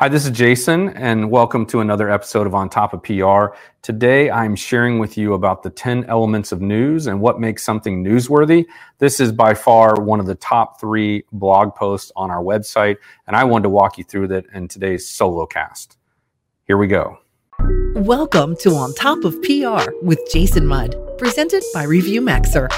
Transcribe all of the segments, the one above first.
Hi, this is Jason, and welcome to another episode of On Top of PR. Today, I'm sharing with you about the 10 elements of news and what makes something newsworthy. This is by far one of the top three blog posts on our website, and I wanted to walk you through that in today's solo cast. Here we go. Welcome to On Top of PR with Jason Mudd, presented by Review Maxer.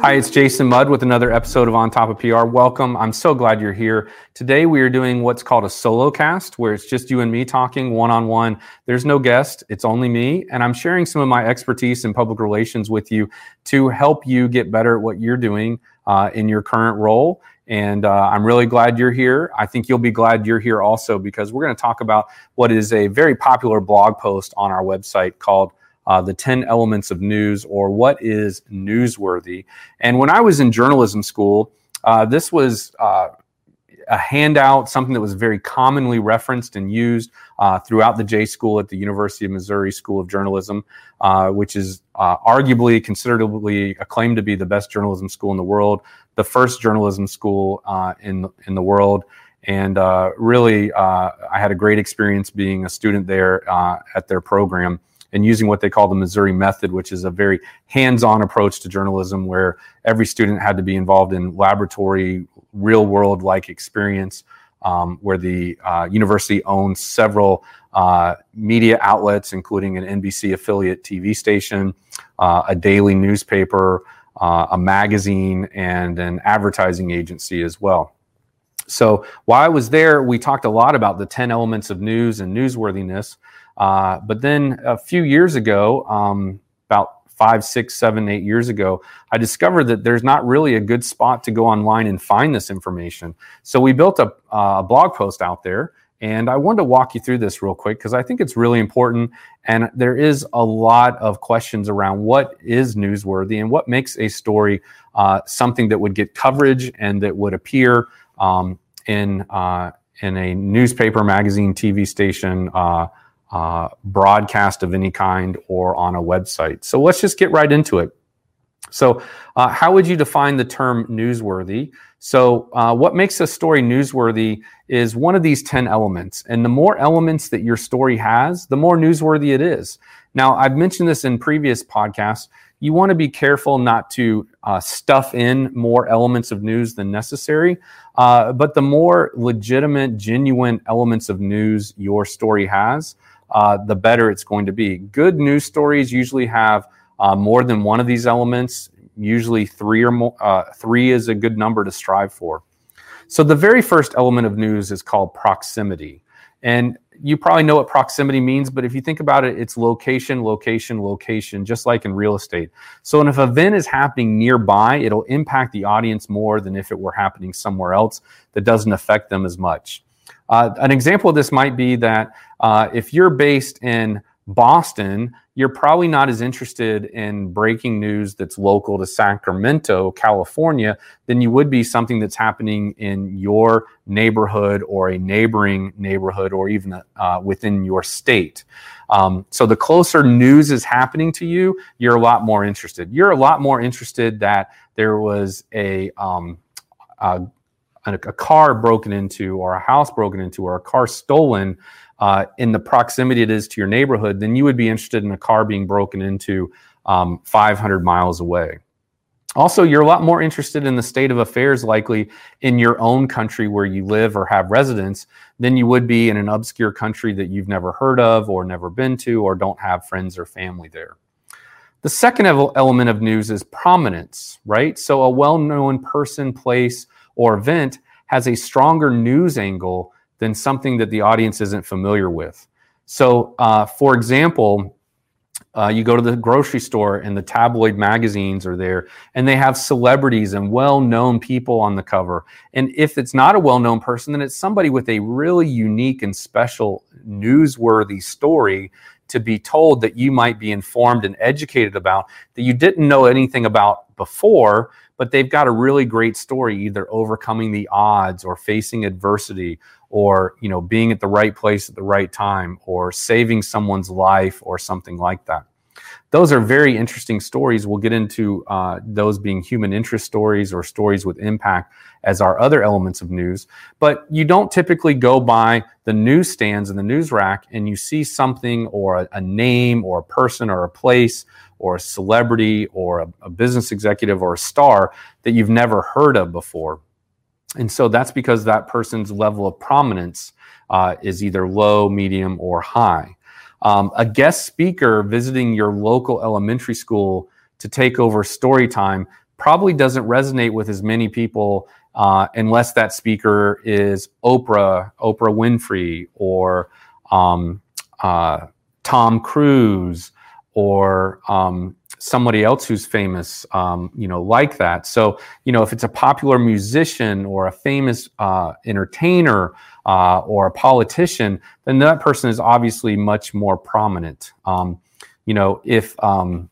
Hi, it's Jason Mudd with another episode of On Top of PR. Welcome. I'm so glad you're here. Today we are doing what's called a solo cast, where it's just you and me talking one on one. There's no guest, it's only me, and I'm sharing some of my expertise in public relations with you to help you get better at what you're doing uh, in your current role. And uh, I'm really glad you're here. I think you'll be glad you're here also because we're going to talk about what is a very popular blog post on our website called uh, the 10 elements of news or what is newsworthy. And when I was in journalism school, uh, this was uh, a handout, something that was very commonly referenced and used uh, throughout the J School at the University of Missouri School of Journalism, uh, which is uh, arguably considerably acclaimed to be the best journalism school in the world, the first journalism school in in the world. And really, I had a great experience being a student there at their program and using what they call the Missouri method, which is a very hands-on approach to journalism where every student had to be involved in laboratory, real-world like experience, um, where the uh, university owns several uh, media outlets, including an NBC affiliate TV station, uh, a daily newspaper, uh, a magazine, and an advertising agency as well. So while I was there, we talked a lot about the 10 elements of news and newsworthiness. Uh, but then a few years ago, um, about five, six, seven, eight years ago, I discovered that there's not really a good spot to go online and find this information. So we built a, a blog post out there. And I wanted to walk you through this real quick because I think it's really important. And there is a lot of questions around what is newsworthy and what makes a story uh, something that would get coverage and that would appear um, in, uh, in a newspaper, magazine, TV station, uh, broadcast of any kind or on a website. So let's just get right into it. So, uh, how would you define the term newsworthy? So, uh, what makes a story newsworthy is one of these 10 elements. And the more elements that your story has, the more newsworthy it is. Now, I've mentioned this in previous podcasts. You want to be careful not to uh, stuff in more elements of news than necessary. Uh, but the more legitimate, genuine elements of news your story has, uh, the better it's going to be. Good news stories usually have uh, more than one of these elements. Usually, three or more. Uh, three is a good number to strive for. So, the very first element of news is called proximity, and you probably know what proximity means, but if you think about it, it's location, location, location, just like in real estate. So, if an event is happening nearby, it'll impact the audience more than if it were happening somewhere else that doesn't affect them as much. Uh, an example of this might be that uh, if you're based in Boston, you're probably not as interested in breaking news that's local to Sacramento, California, than you would be something that's happening in your neighborhood or a neighboring neighborhood or even uh, within your state. Um, so the closer news is happening to you, you're a lot more interested. You're a lot more interested that there was a, um, a a, car broken into or a house broken into or a car stolen uh, in the proximity it is to your neighborhood, then you would be interested in a car being broken into um, 500 miles away. Also, you're a lot more interested in the state of affairs likely in your own country where you live or have residence than you would be in an obscure country that you've never heard of or never been to or don't have friends or family there. The second element of news is prominence, right? So, a well known person, place, or event has a stronger news angle than something that the audience isn't familiar with. So, uh, for example, uh, you go to the grocery store and the tabloid magazines are there and they have celebrities and well-known people on the cover and if it's not a well-known person then it's somebody with a really unique and special newsworthy story to be told that you might be informed and educated about that you didn't know anything about before but they've got a really great story either overcoming the odds or facing adversity or you know being at the right place at the right time or saving someone's life or something like that those are very interesting stories. We'll get into uh, those being human interest stories or stories with impact as our other elements of news. But you don't typically go by the newsstands and the news rack and you see something or a, a name or a person or a place or a celebrity or a, a business executive or a star that you've never heard of before. And so that's because that person's level of prominence uh, is either low, medium, or high. Um, a guest speaker visiting your local elementary school to take over story time probably doesn't resonate with as many people uh, unless that speaker is Oprah, Oprah Winfrey, or um, uh, Tom Cruise, or um, somebody else who's famous, um, you know, like that. So, you know, if it's a popular musician or a famous uh, entertainer uh, or a politician, then that person is obviously much more prominent. Um, you know, if um,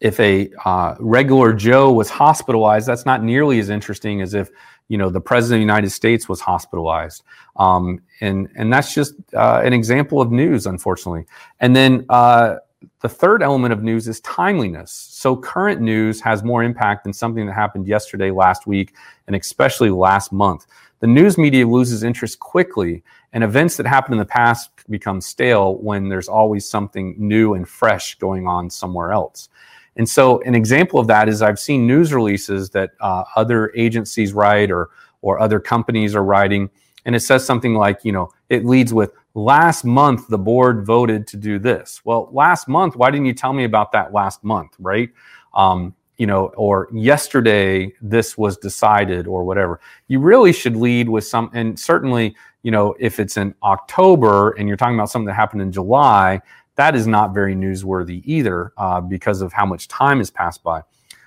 if a uh, regular Joe was hospitalized, that's not nearly as interesting as if you know the president of the United States was hospitalized, um, and and that's just uh, an example of news, unfortunately. And then uh, the third element of news is timeliness. So current news has more impact than something that happened yesterday, last week, and especially last month. The news media loses interest quickly, and events that happened in the past become stale when there's always something new and fresh going on somewhere else. And so, an example of that is I've seen news releases that uh, other agencies write or or other companies are writing, and it says something like, you know, it leads with last month the board voted to do this. Well, last month, why didn't you tell me about that last month, right? Um, you know, or yesterday this was decided or whatever. You really should lead with some, and certainly, you know, if it's in October and you're talking about something that happened in July, that is not very newsworthy either uh, because of how much time has passed by.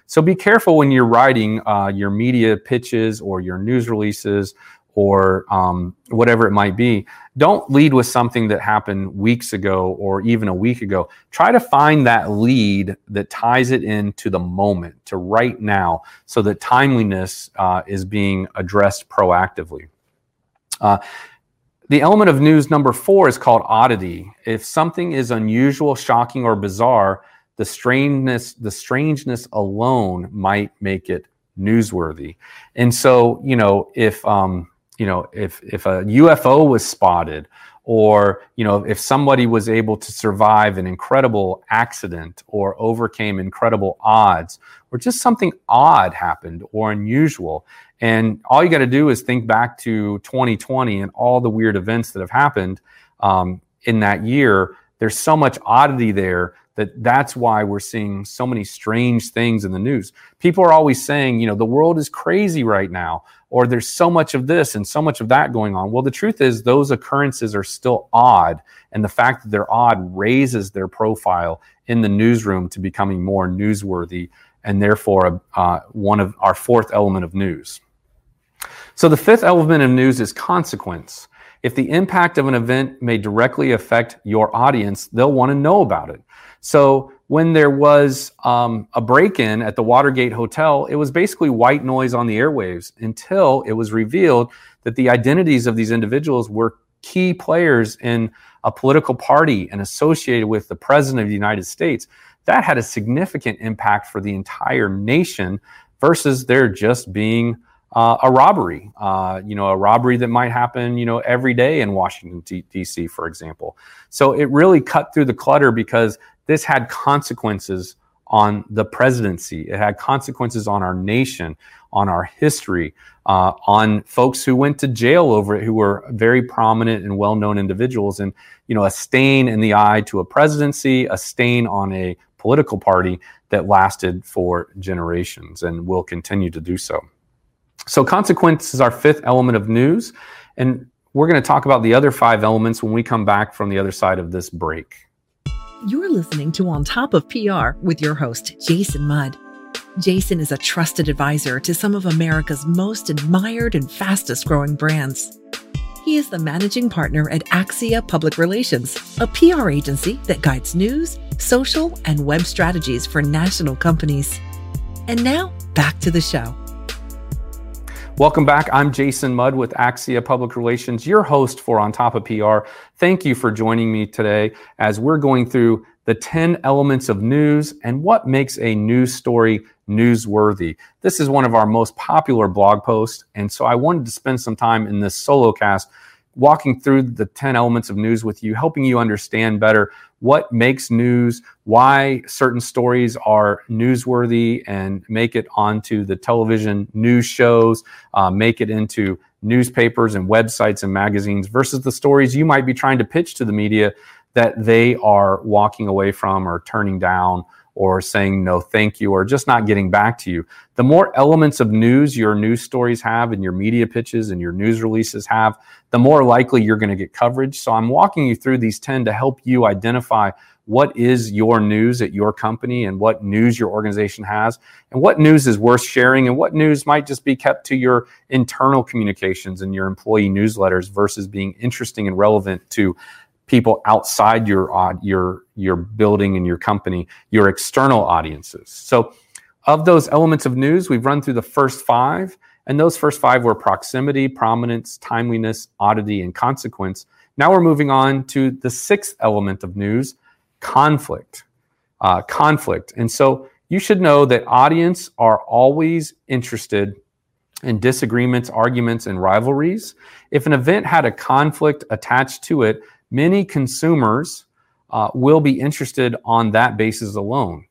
So be careful when you're writing uh, your media pitches or your news releases or um, whatever it might be. Don't lead with something that happened weeks ago or even a week ago. Try to find that lead that ties it into the moment, to right now, so that timeliness uh, is being addressed proactively. Uh, the element of news number four is called oddity. If something is unusual, shocking, or bizarre, the strangeness, the strangeness alone might make it newsworthy. And so, you know, if um, you know, if if a UFO was spotted, or you know, if somebody was able to survive an incredible accident or overcame incredible odds, or just something odd happened or unusual, and all you got to do is think back to 2020 and all the weird events that have happened um, in that year. There's so much oddity there that that's why we're seeing so many strange things in the news. People are always saying, you know, the world is crazy right now, or there's so much of this and so much of that going on. Well, the truth is, those occurrences are still odd. And the fact that they're odd raises their profile in the newsroom to becoming more newsworthy and therefore uh, one of our fourth element of news. So the fifth element of news is consequence. If the impact of an event may directly affect your audience, they'll want to know about it. So when there was um, a break-in at the Watergate Hotel, it was basically white noise on the airwaves until it was revealed that the identities of these individuals were key players in a political party and associated with the president of the United States. That had a significant impact for the entire nation versus there just being uh, a robbery, uh, you know, a robbery that might happen, you know, every day in Washington, D.C., for example. So it really cut through the clutter because this had consequences on the presidency. It had consequences on our nation, on our history, uh, on folks who went to jail over it, who were very prominent and well-known individuals. And you know, a stain in the eye to a presidency, a stain on a political party that lasted for generations and will continue to do so. So, consequence is our fifth element of news. And we're going to talk about the other five elements when we come back from the other side of this break. You're listening to On Top of PR with your host, Jason Mudd. Jason is a trusted advisor to some of America's most admired and fastest growing brands. He is the managing partner at Axia Public Relations, a PR agency that guides news, social, and web strategies for national companies. And now, back to the show. Welcome back. I'm Jason Mudd with Axia Public Relations, your host for On Top of PR. Thank you for joining me today as we're going through the 10 elements of news and what makes a news story newsworthy. This is one of our most popular blog posts. And so I wanted to spend some time in this solo cast walking through the 10 elements of news with you, helping you understand better what makes news, why certain stories are newsworthy, and make it onto the television news shows, uh, make it into newspapers and websites and magazines versus the stories you might be trying to pitch to the media that they are walking away from or turning down or saying no thank you or just not getting back to you. The more elements of news your news stories have and your media pitches and your news releases have, the more likely you're going to get coverage. So I'm walking you through these 10 to help you identify what is your news at your company and what news your organization has and what news is worth sharing and what news might just be kept to your internal communications and your employee newsletters versus being interesting and relevant to people outside your your your building and your company, your external audiences. So, of those elements of news, we've run through the first five, and those first five were proximity, prominence, timeliness, oddity, and consequence. Now we're moving on to the sixth element of news, conflict. Uh, conflict, and so you should know that audience are always interested in disagreements, arguments, and rivalries. If an event had a conflict attached to it, many consumers uh, will be interested on that basis alone.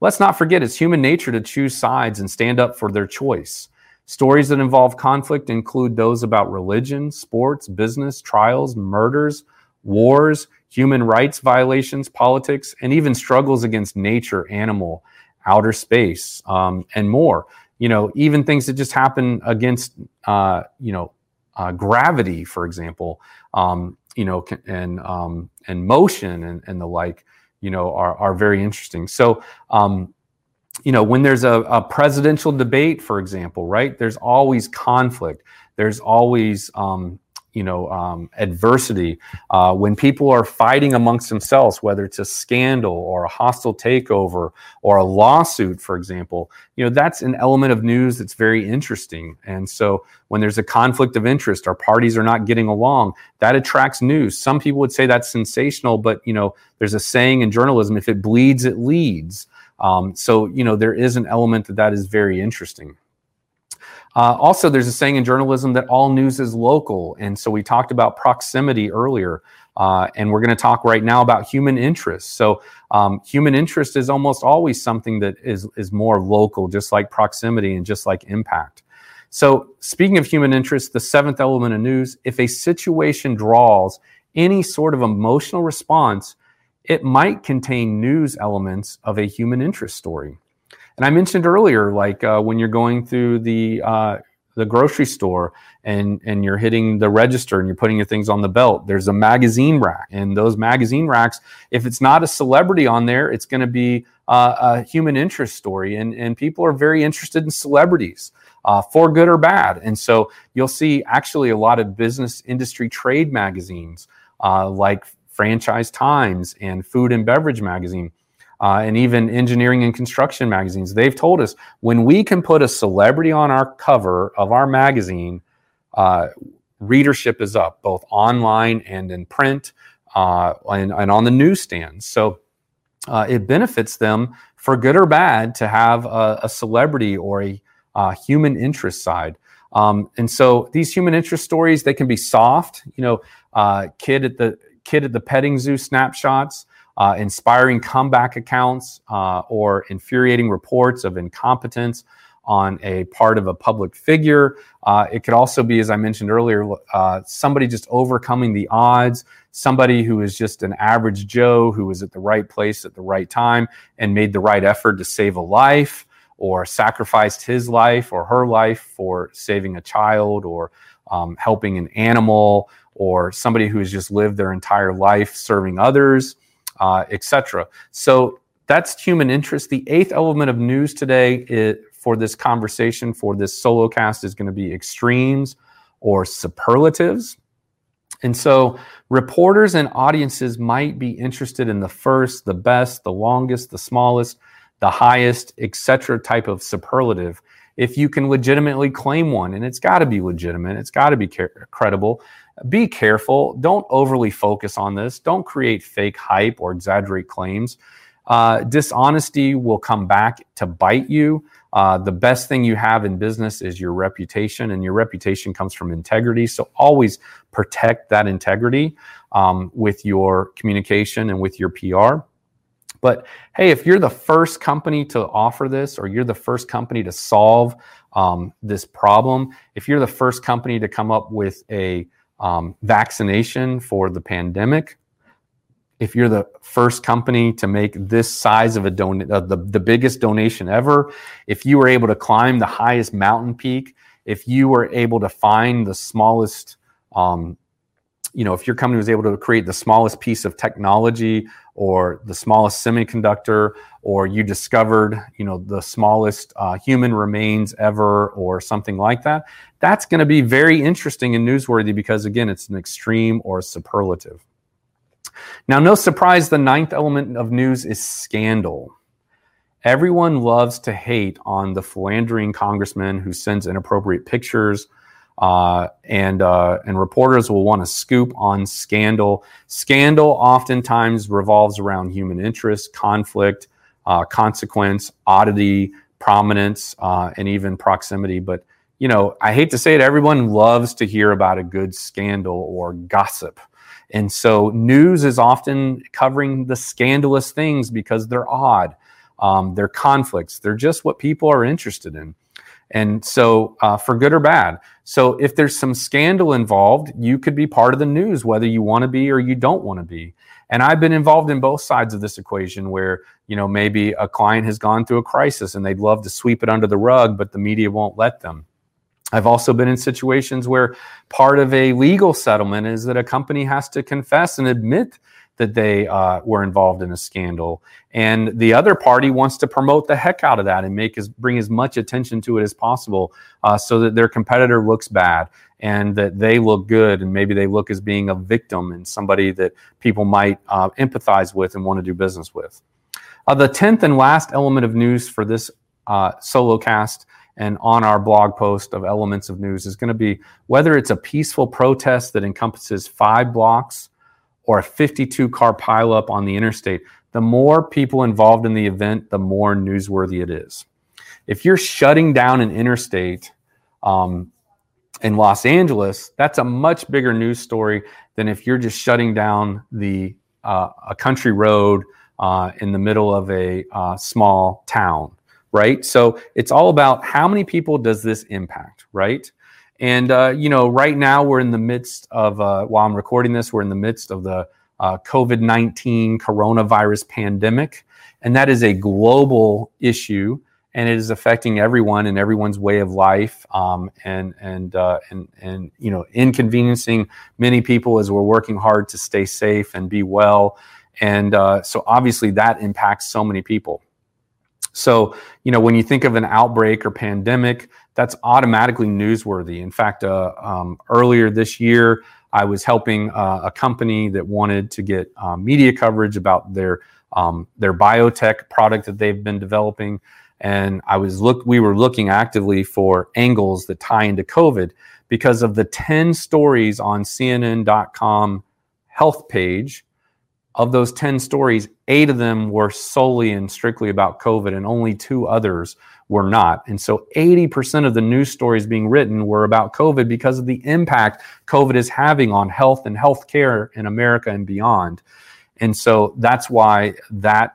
Let's not forget it's human nature to choose sides and stand up for their choice. Stories that involve conflict include those about religion, sports, business, trials, murders, wars, human rights violations, politics, and even struggles against nature, animal, outer space, um, and more. You know, even things that just happen against, uh, you know, uh, gravity, for example. Um, you know, and um, and motion and, and the like, you know, are are very interesting. So, um, you know, when there's a, a presidential debate, for example, right? There's always conflict. There's always um, you know um, adversity uh, when people are fighting amongst themselves whether it's a scandal or a hostile takeover or a lawsuit for example you know that's an element of news that's very interesting. And so when there's a conflict of interest our parties are not getting along that attracts news. Some people would say that's sensational but you know there's a saying in journalism if it bleeds it leads. Um, so you know there is an element that that is very interesting uh, also, there's a saying in journalism that all news is local. And so we talked about proximity earlier. Uh, and we're going to talk right now about human interest. So, um, human interest is almost always something that is, is more local, just like proximity and just like impact. So, speaking of human interest, the seventh element of news if a situation draws any sort of emotional response, it might contain news elements of a human interest story. And I mentioned earlier, like uh, when you're going through the uh, the grocery store and and you're hitting the register and you're putting your things on the belt, there's a magazine rack, and those magazine racks, if it's not a celebrity on there, it's going to be uh, a human interest story, and and people are very interested in celebrities. Uh, for good or bad. And so you'll see actually a lot of business industry trade magazines uh, like Franchise Times and Food and Beverage Magazine uh, and even engineering and construction magazines. They've told us when we can put a celebrity on our cover of our magazine, uh, readership is up both online and in print uh, and, and, on the newsstands. So uh, it benefits them for good or bad to have a, a celebrity or a uh, human interest side. Um, and so these human interest stories they can be soft, you know, uh, kid at the kid at the petting zoo snapshots uh, inspiring comeback accounts uh, or infuriating reports of incompetence on a part of a public figure. Uh, it could also be, as I mentioned earlier, uh, somebody just overcoming the odds, somebody who is just an average Joe who was at the right place at the right time and made the right effort to save a life or sacrificed his life or her life for saving a child or um, helping an animal or somebody who has just lived their entire life serving others uh, etc. So that's human interest. The eighth element of news today is, for this conversation, for this solo cast, is going to be extremes or superlatives. And so reporters and audiences might be interested in the first, the best, the longest, the smallest, the highest, etc. type of superlative. If you can legitimately claim one, and it's got to be legitimate, it's got to be credible. Be careful. Don't overly focus on this. Don't create fake hype or exaggerate claims. Uh, dishonesty will come back to bite you. Uh, the best thing you have in business is your reputation, and your reputation comes from integrity. So always protect that integrity um, with your communication and with your PR. But hey, if you're the first company to offer this, or you're the first company to solve um, this problem, if you're the first company to come up with a um, vaccination for the pandemic, if you're the first company to make this size of a don uh, the, the biggest donation ever, if you were able to climb the highest mountain peak, if you were able to find the smallest um, you know, if your company was able to create the smallest piece of technology or the smallest semiconductor, or you discovered, you know, the smallest uh, human remains ever, or something like that, that's going to be very interesting and newsworthy because, again, it's an extreme or superlative. Now, no surprise, the ninth element of news is scandal. Everyone loves to hate on the philandering congressman who sends inappropriate pictures uh, and uh, and reporters will want to scoop on scandal. Scandal oftentimes revolves around human interest, conflict, uh, consequence, oddity, prominence, uh, and even proximity. But you know, I hate to say it, everyone loves to hear about a good scandal or gossip. And so news is often covering the scandalous things because they're odd, um, they're conflicts, they're just what people are interested in. And so, uh, for good or bad. So, if there's some scandal involved, you could be part of the news, whether you want to be or you don't want to be. And I've been involved in both sides of this equation where, you know, maybe a client has gone through a crisis and they'd love to sweep it under the rug, but the media won't let them. I've also been in situations where part of a legal settlement is that a company has to confess and admit that they uh, were involved in a scandal, and the other party wants to promote the heck out of that and make as bring as much attention to it as possible, uh, so that their competitor looks bad and that they look good, and maybe they look as being a victim and somebody that people might uh, empathize with and want to do business with. Uh, the tenth and last element of news for this uh, solo cast and on our blog post of elements of news is going to be whether it's a peaceful protest that encompasses five blocks or a 52 car pileup on the interstate, the more people involved in the event, the more newsworthy it is. If you're shutting down an interstate um, in Los Angeles, that's a much bigger news story than if you're just shutting down the uh, a country road uh, in the middle of a uh, small town, right? So it's all about how many people does this impact, right? And, uh, you know, right now we're in the midst of, uh, while I'm recording this, we're in the midst of the uh, COVID 19 coronavirus pandemic. And that is a global issue and it is affecting everyone and everyone's way of life um, and, and, uh, and, and, you know, inconveniencing many people as we're working hard to stay safe and be well. And uh, so obviously that impacts so many people. So, you know, when you think of an outbreak or pandemic, that's automatically newsworthy. In fact, uh, um, earlier this year, I was helping uh, a company that wanted to get um, media coverage about their um, their biotech product that they've been developing, and I was look we were looking actively for angles that tie into COVID because of the ten stories on CNN.com health page of those 10 stories, eight of them were solely and strictly about COVID, and only two others were not. And so 80% of the news stories being written were about COVID because of the impact COVID is having on health and healthcare in America and beyond. And so that's why that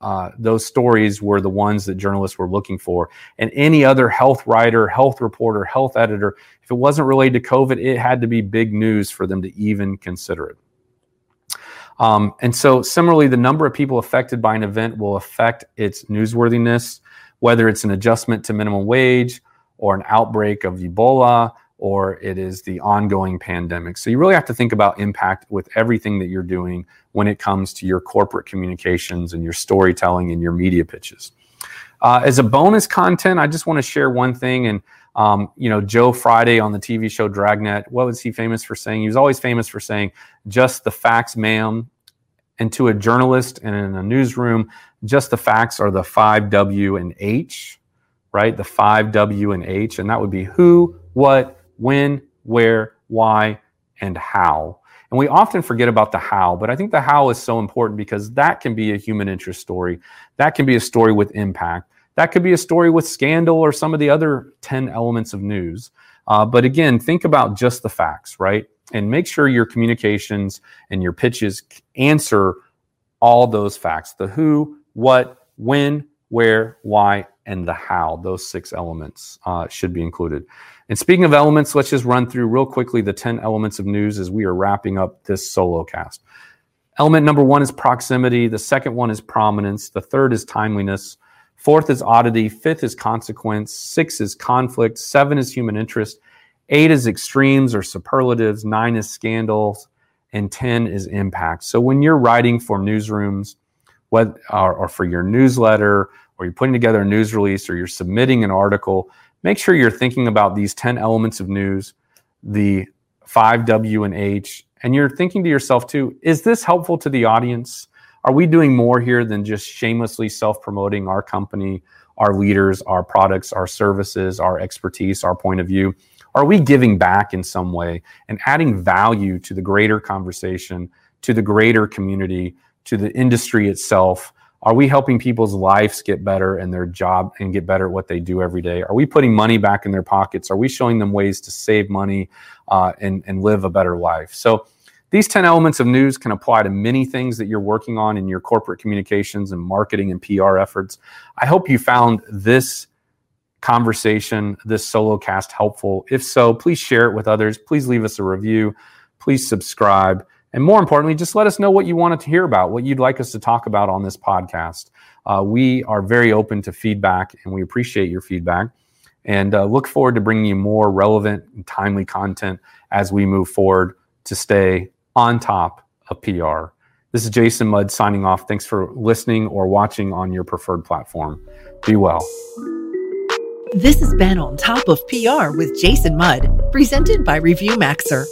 uh, those stories were the ones that journalists were looking for. And any other health writer, health reporter, health editor, if it wasn't related to COVID, it had to be big news for them to even consider it. Um, and so, similarly, the number of people affected by an event will affect its newsworthiness, whether it's an adjustment to minimum wage or an outbreak of Ebola or it is the ongoing pandemic. So, you really have to think about impact with everything that you're doing when it comes to your corporate communications and your storytelling and your media pitches. Uh, as a bonus content, I just want to share one thing. And, um, you know, Joe Friday on the TV show Dragnet, what was he famous for saying? He was always famous for saying, just the facts, ma'am. And to a journalist and in a newsroom, just the facts are the five W and H. right? The five W and H, and that would be who, what, when, where, why, and how. And we often forget about the how, but I think the how is so important because that can be a human interest story. That can be a story with impact. That could be a story with scandal or some of the other 10 elements of news. Uh, but again, think about just the facts, right? And make sure your communications and your pitches answer all those facts the who, what, when, where, why, and the how. Those six elements uh, should be included. And speaking of elements, let's just run through real quickly the 10 elements of news as we are wrapping up this solo cast. Element number one is proximity. The second one is prominence. The third is timeliness. Fourth is oddity. Fifth is consequence. Six is conflict. Seven is human interest. Eight is extremes or superlatives. Nine is scandals. And 10 is impact. So when you're writing for newsrooms, what, or, or for your newsletter, or you're putting together a news release, or you're submitting an article, make sure you're thinking about these 10 elements of news, the five W and H, and you're thinking to yourself too, is this helpful to the audience? Are we doing more here than just shamelessly self promoting our company, our leaders, our products, our services, our expertise, our point of view? Are we giving back in some way and adding value to the greater conversation, to the greater community, to the industry itself? Are we helping people's lives get better and their job and get better at what they do every day? Are we putting money back in their pockets? Are we showing them ways to save money uh, and, and live a better life? So, these 10 elements of news can apply to many things that you're working on in your corporate communications and marketing and PR efforts. I hope you found this conversation, this solo cast helpful. If so, please share it with others. Please leave us a review. Please subscribe. And more importantly, just let us know what you wanted to hear about, what you'd like us to talk about on this podcast. Uh, we are very open to feedback and we appreciate your feedback and uh, look forward to bringing you more relevant and timely content as we move forward to stay on top of PR. This is Jason Mudd signing off. Thanks for listening or watching on your preferred platform. Be well. This has been On Top of PR with Jason Mudd, presented by Review Maxer.